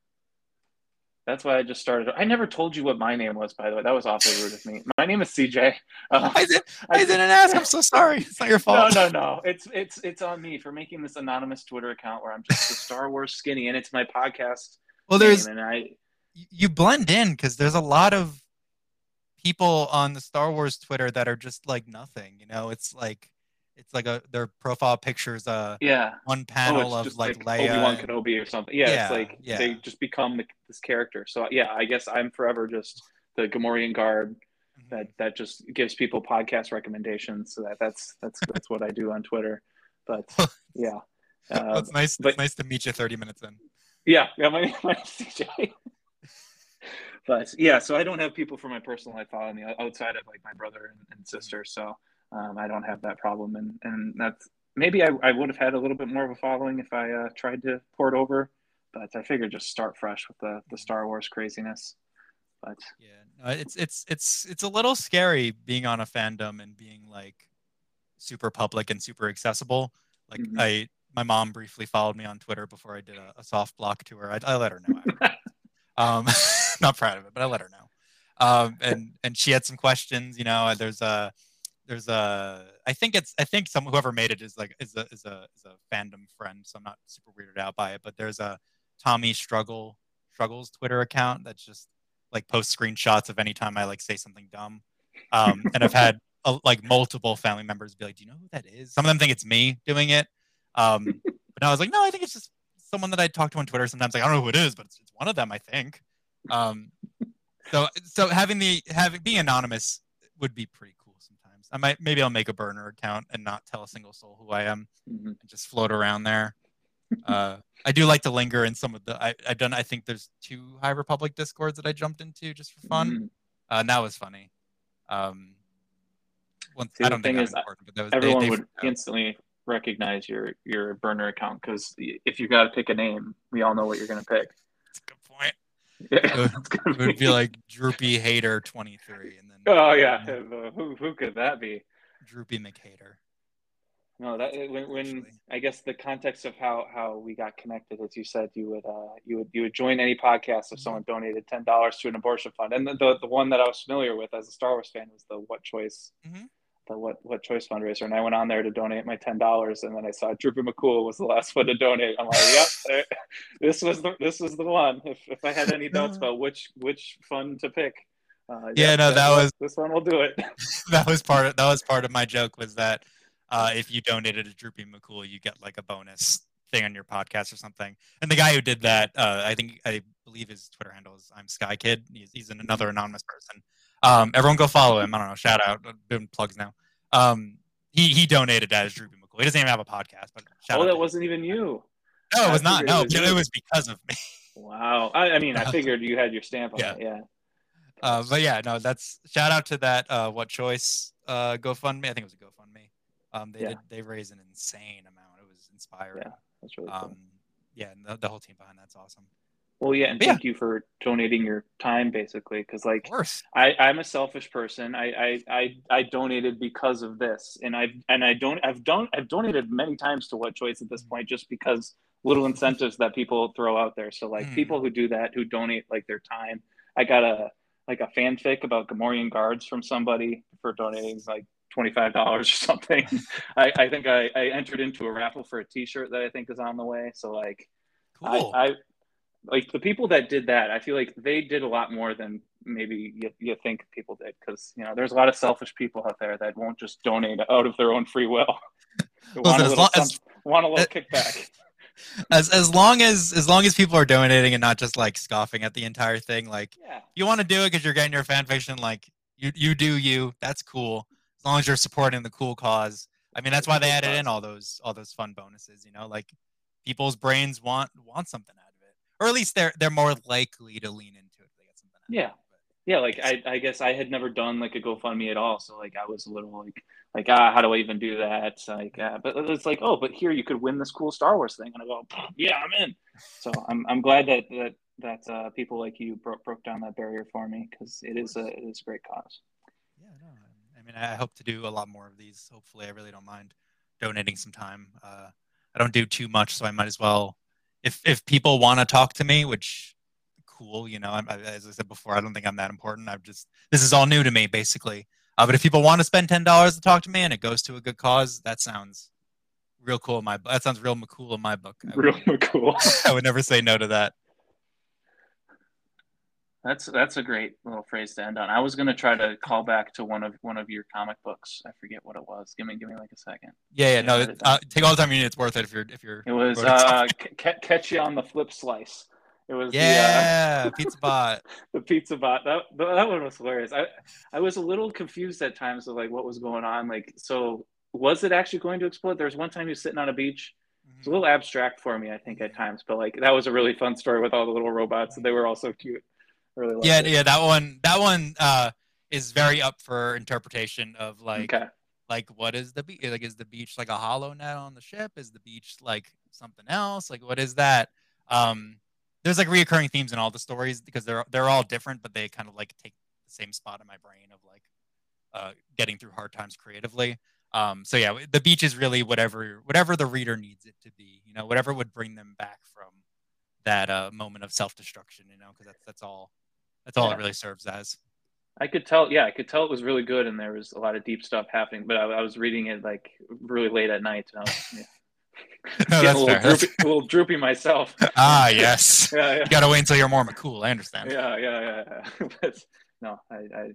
A: That's why I just started. I never told you what my name was, by the way. That was awfully rude of me. My name is CJ. Uh,
B: I, did, I didn't ask. I'm so sorry. It's not your fault.
A: no, no. No. It's it's it's on me for making this anonymous Twitter account where I'm just the Star Wars skinny, and it's my podcast.
B: Well, there's
A: and I
B: you blend in because there's a lot of people on the Star Wars Twitter that are just like nothing. You know, it's like it's like a their profile pictures uh
A: yeah.
B: one panel
A: it's
B: of like,
A: Obi
B: Leia.
A: Wan
B: and-
A: Kenobi or something. Yeah,
B: Yeah,
A: it's like
B: yeah.
A: they just become the, this character. So yeah, I guess I'm forever just the Gamorrean guard
B: Mhm.
A: that that just gives people podcast recommendations. So that that's that's that's what I do on Twitter. But yeah,
B: Well,
A: uh,
B: it's nice.
A: but-
B: it's nice to meet you 30 minutes in.
A: yeah, yeah. My my CJ. but yeah, so I don't have people from my personal life following me outside of like my brother and, and sister. So um, I don't have that problem, and and that's maybe I, I would have had a little bit more of a following if I uh, tried to port over. But I figured just start fresh with the the Star Wars craziness. But
B: Yeah, no, it's it's it's it's a little scary being on a fandom and being like super public and super accessible. Like
A: Mhm.
B: I, my mom briefly followed me on Twitter before I did a, a soft block to her. I, I let her know. um, not proud of it, but I let her know. Um, and and she had some questions. You know, there's a there's a I think it's I think some whoever made it is like is a is a is a fandom friend, so I'm not super weirded out by it. But there's a Tommy Struggle Struggles Twitter account that's just like post screenshots of any time I like say something dumb. Um, and I've had uh, like multiple family members be like, "Do you know who that is?" Some of them think it's me doing it. Um, but I was like, "No, I think it's just someone that I talk to on Twitter sometimes. Like, I don't know who it is, but it's, it's one of them, I think." Um, so so having the having being anonymous would be pretty. I might maybe I'll make a burner account and not tell a single soul who I am
A: mhm.
B: and just float around there. Uh, I do like to linger in some of the. I, I've done. I think there's two High Republic discords that I jumped into just for fun,
A: Mhm.
B: uh, and that was funny. Um, once,
A: See,
B: I don't think
A: thing
B: that's
A: is,
B: important, but that was,
A: everyone
B: they
A: would
B: freaked out.
A: instantly recognize your your burner account because if you got to pick a name, we all know what you're gonna pick.
B: That's a good point.
A: Yeah,
B: would-
A: it's gonna
B: It would be like Droopy Hater 23, and then
A: Oh yeah, who who could that be?
B: Droopy McHater.
A: No, that when, when I guess the context of how how we got connected, as you said, you would uh you would you would join any podcast if someone donated ten dollars to an abortion fund, and the, the the one that I was familiar with as a Star Wars fan was the What Choice,
B: Mhm.
A: The What What Choice fundraiser, and I went on there to donate my ten dollars, and then I saw Droopy McCool was the last one to donate. I'm like, yep, this was the this was the one. If if I had any doubts about which which fund to pick. Uh,
B: Yeah, no, that was-
A: this one will do it.
B: that was part of that was part of my joke was that uh, if you donated to Droopy McCool, you get like a bonus thing on your podcast or something. And the guy who did that, uh, I think I believe his Twitter handle is I'm Sky Kid. He's, he's another anonymous person. Um, everyone go follow him. I don't know. Shout out. Doing plugs now. Um, he he donated that as Droopy McCool. He doesn't even have a podcast, but shout
A: oh,
B: out
A: that wasn't even you.
B: No, it was not. No,
A: it was
B: it was because of me.
A: Wow. I, I mean, I figured you had your stamp on
B: Yeah.
A: it. Yeah.
B: Uh, but yeah, no, that's shout out to that. Uh, what choice? Uh, GoFundMe. I think it was a GoFundMe. Um, they
A: Yeah.
B: did. They raised an insane amount. It was inspiring.
A: Yeah. That's really cool.
B: Um, yeah, and the, the whole team behind that's awesome.
A: Well, yeah, and
B: yeah.
A: thank you for donating your time, basically, because like. I, I'm a selfish person. I, I, I, I donated because of this, and I've and I don't. I've done. I've donated many times to What Choice at this point, just because little incentives that people throw out there. So like
B: Mm.
A: people who do that, who donate like their time. I got a like a fanfic about Gamorrean guards from somebody for donating like twenty five dollars or something. I, I think I, I entered into a raffle for a T-shirt that I think is on the way. So like
B: Cool.
A: I, I like the people that did that. I feel like they did a lot more than maybe you, you think people did because you know there's a lot of selfish people out there that won't just donate out of their own free will. They want,
B: Listen,
A: a
B: as
A: little
B: long as-
A: want a little
B: uh,
A: kickback.
B: as as long as as long as people are donating and not just like scoffing at the entire thing, like
A: Yeah,
B: you want to do it because you're getting your fan fiction, like you you do you. That's cool. As long as you're supporting the cool cause. I mean, that's why they added in all those all those fun bonuses. You know, like people's brains want want something out of it, or at least they're they're more likely to lean into it if they get something.
A: Yeah. Yeah. Like I, I guess I had never done like a GoFundMe at all, so like I was a little like like ah, how do I even do that? Like, uh, but it's like oh, but here you could win this cool Star Wars thing, and I go yeah, I'm in. So I'm I'm glad that that that uh, people like you broke broke down that barrier for me because it is a it is a great cause.
B: Yeah, no. I mean, I hope to do a lot more of these. Hopefully, I really don't mind donating some time. Uh, I don't do too much, so I might as well. If if people want to talk to me, which cool, you know, I'm, as I said before, I don't think I'm that important. I'm just this is all new to me, basically. Uh, but if people want to spend ten dollars to talk to me and it goes to a good cause, that sounds real cool. In my that sounds real cool in my book. I would,
A: Real cool.
B: I would never say no to that.
A: That's that's a great little phrase to end on. I was gonna try to call back to one of one of your comic books. I forget what it was. Give me give me like a second.
B: Yeah, yeah, no. It- Uh, take all the time you need. It's worth it if you're if you're.
A: It was uh, c- catch you on the flip slice. It was
B: yeah, pizza bot.
A: the uh, the pizza bot. That that one was hilarious. I I was a little confused at times of like what was going on. Like so, was it actually going to explode? There was one time he was sitting on a beach. It's a little abstract for me, I think, at times. But like that was a really fun story with all the little robots. And they were all so cute. Really liked
B: yeah
A: it.
B: yeah that one that one uh is very up for interpretation of like
A: okay.
B: like what is the beach like is the beach like a hollow net on the ship is the beach like something else like what is that um there's like reoccurring themes in all the stories because they're they're all different but they kind of like take the same spot in my brain of like uh getting through hard times creatively um so yeah the beach is really whatever whatever the reader needs it to be you know whatever would bring them back from that uh moment of self-destruction you know because that's that's all that's all
A: Yeah.
B: it really serves as
A: I could tell, yeah, I could tell it was really good, and there was a lot of deep stuff happening. But I, I was reading it like really late at night, and I was yeah,
B: No,
A: getting
B: that's
A: a little
B: fair.
A: Droopy, a little droopy myself.
B: ah yes
A: Yeah, yeah,
B: you gotta wait until you're more McCool. I understand.
A: yeah, yeah, yeah. yeah. but no, I, I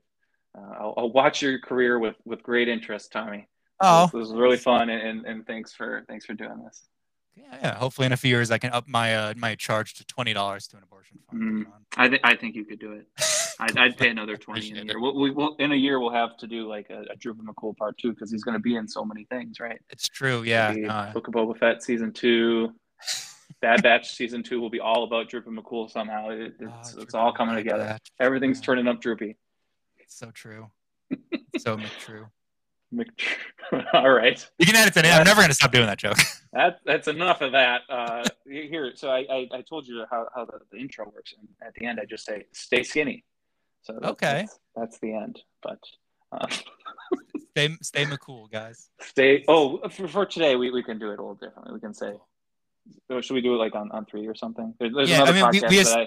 A: uh, I'll, I'll watch your career with with great interest, Tommy.
B: Oh,
A: this, this was really fun, and, and and thanks for thanks for doing this.
B: Yeah, yeah. Hopefully, in a few years, I can up my uh, my charge to twenty dollars to an abortion fund.
A: Mm. I think I think you could do it. I'd, I'd pay another twenty in a year. We'll, we, we'll, in a year, we'll have to do like a, a Drew McCool part two because he's going to be in so many things, right?
B: It's true. Yeah. Uh,
A: Book of Boba Fett season two. Bad Batch season two will be all about Droopy McCool somehow. It,
B: oh,
A: it's,
B: Drew
A: it's all coming together. Everything's
B: Yeah.
A: turning up Droopy.
B: It's so true. so true.
A: All right,
B: You can add it to I'm never gonna stop doing that joke.
A: that that's enough of that. Uh, here, so I, I, I told you how, how the, the intro works, and at the end I just say "stay skinny." So that's,
B: Okay.
A: that's, that's the end. But uh,
B: Stay, stay McCool, guys.
A: stay. Oh, for, for today, we, we can do it a little differently. We can say, should we do it like on, on three or something? There, there's
B: Yeah,
A: another
B: I mean,
A: podcast
B: we
A: that I,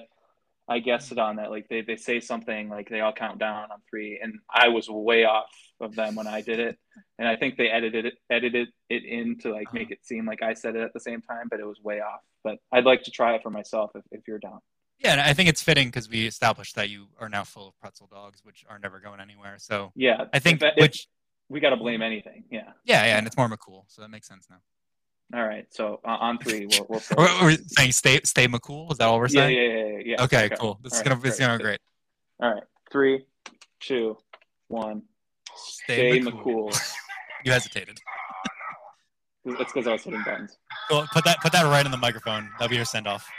A: I guessed it on that. Like they, they say something like they all count down on three, and I was way off of them when I did it. And I think they edited it edited it in to like make uh-huh. it seem like I said it at the same time, but it was way off. But I'd like to try it for myself if, if you're down.
B: Yeah, and I think it's fitting because we established that you are now full of pretzel dogs, which are never going anywhere. So
A: Yeah,
B: I think
A: if, if we got to blame anything. Yeah.
B: yeah, yeah, and it's more McCool, so that makes sense now.
A: All right. So uh, on three, we'll, we'll say.
B: We're, we're saying stay stay McCool. Is that all we're saying?
A: yeah, yeah, yeah, yeah.
B: Okay, cool. This
A: All
B: is
A: right,
B: gonna
A: great.
B: gonna be great.
A: All right. Three, two, one.
B: Stay
A: Stay
B: McCool.
A: McCool.
B: You hesitated.
A: That's because I was hitting buttons.
B: Cool. Put that put that right in the microphone. That'll be your send off.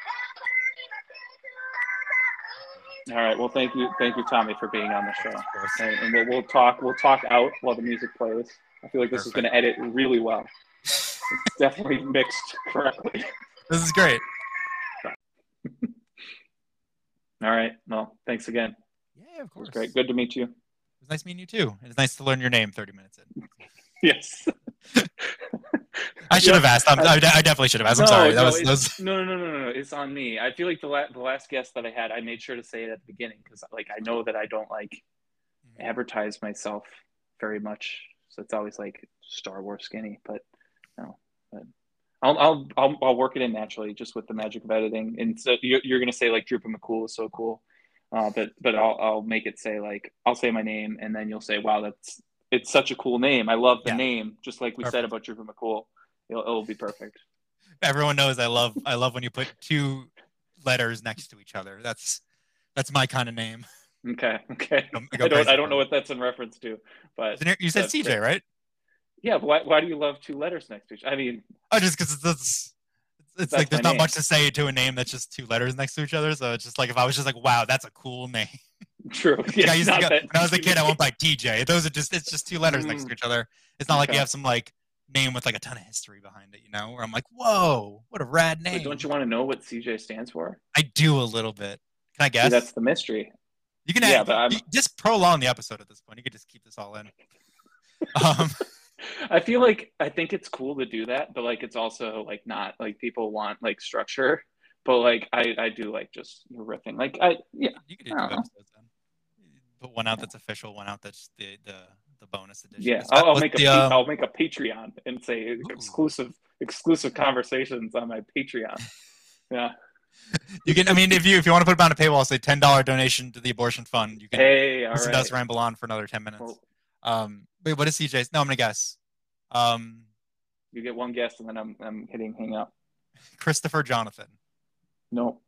A: All right. Well, thank you, thank you, Tommy, for being on the show.
B: Of course.
A: And, and we'll, we'll talk. We'll talk out while the music plays. I feel like this is going to edit really well. It's definitely mixed correctly.
B: This is great.
A: All right. Well, thanks again.
B: Yeah, of course.
A: great. Good to meet you.
B: It was nice meeting you too. It was nice to learn your name 30 minutes in.
A: Yes.
B: I should
A: Yeah,
B: have asked. I'm, I, I definitely should have asked. I'm sorry. That
A: no,
B: was, that was
A: no, no, no, no, no. It's on me. I feel like the la- the last guest that I had, I made sure to say it at the beginning because, like, I know that I don't like mm-hmm. advertise myself very much, so it's always like Star Wars skinny. But no, but I'll I'll I'll, I'll work it in naturally, just with the magic of editing. And so you're, you're gonna say like Droopy McCool is so cool, uh, but but I'll I'll make it say like I'll say my name, and then you'll say, wow, that's it's such a cool name. I love the
B: Yeah.
A: name, just like we said
B: Perfect.
A: about Droopy McCool. It'll, it'll be perfect.
B: everyone knows I love I love when you put two letters next to each other. That's that's my kind of name.
A: Okay, okay. I don't I don't know what that's in reference to, but
B: You said CJ, right?
A: Yeah. Why why do you love two letters next to each? I mean,
B: Oh, just because it's, it's it's
A: That's
B: like there's not
A: name.
B: much to say to a name that's just two letters next to each other. So it's just like if I was just like, wow, that's a cool name.
A: true.
B: Like,
A: Yeah,
B: I used to go, when I was a kid, I went by TJ. Those are just it's just two letters next to
A: Mm.
B: each other. It's not like you have some like name with like a ton of history behind it, you know? Where I'm like, whoa, what a rad name.
A: don't you want to know what CJ stands for?
B: I do a little bit. Can I
A: See,
B: guess?
A: that's the mystery.
B: you can
A: yeah,
B: add,
A: but I'm-
B: just prolong the episode at this point. You could just keep this all in. Um,
A: I feel like I think it's cool to do that, but like it's also like not like people want like structure. But like I I do like just riffing. Like I yeah
B: you could do two episodes then. Put one out that's official, one out that's the the, the bonus edition.
A: yeah. I'll, I'll make a
B: the,
A: pa-
B: uh,
A: I'll make a Patreon and say exclusive exclusive conversations on my Patreon. Yeah.
B: You can. I mean, if you if you want to put it behind a paywall, say ten dollar donation to the abortion fund. You can
A: Hey, all
B: listen to
A: right.
B: us ramble on for another ten minutes.
A: Well,
B: Um, wait, what is CJ's? No, I'm gonna guess. Um,
A: you get one guess and then I'm I'm hitting hang up.
B: Christopher Jonathan.
A: No.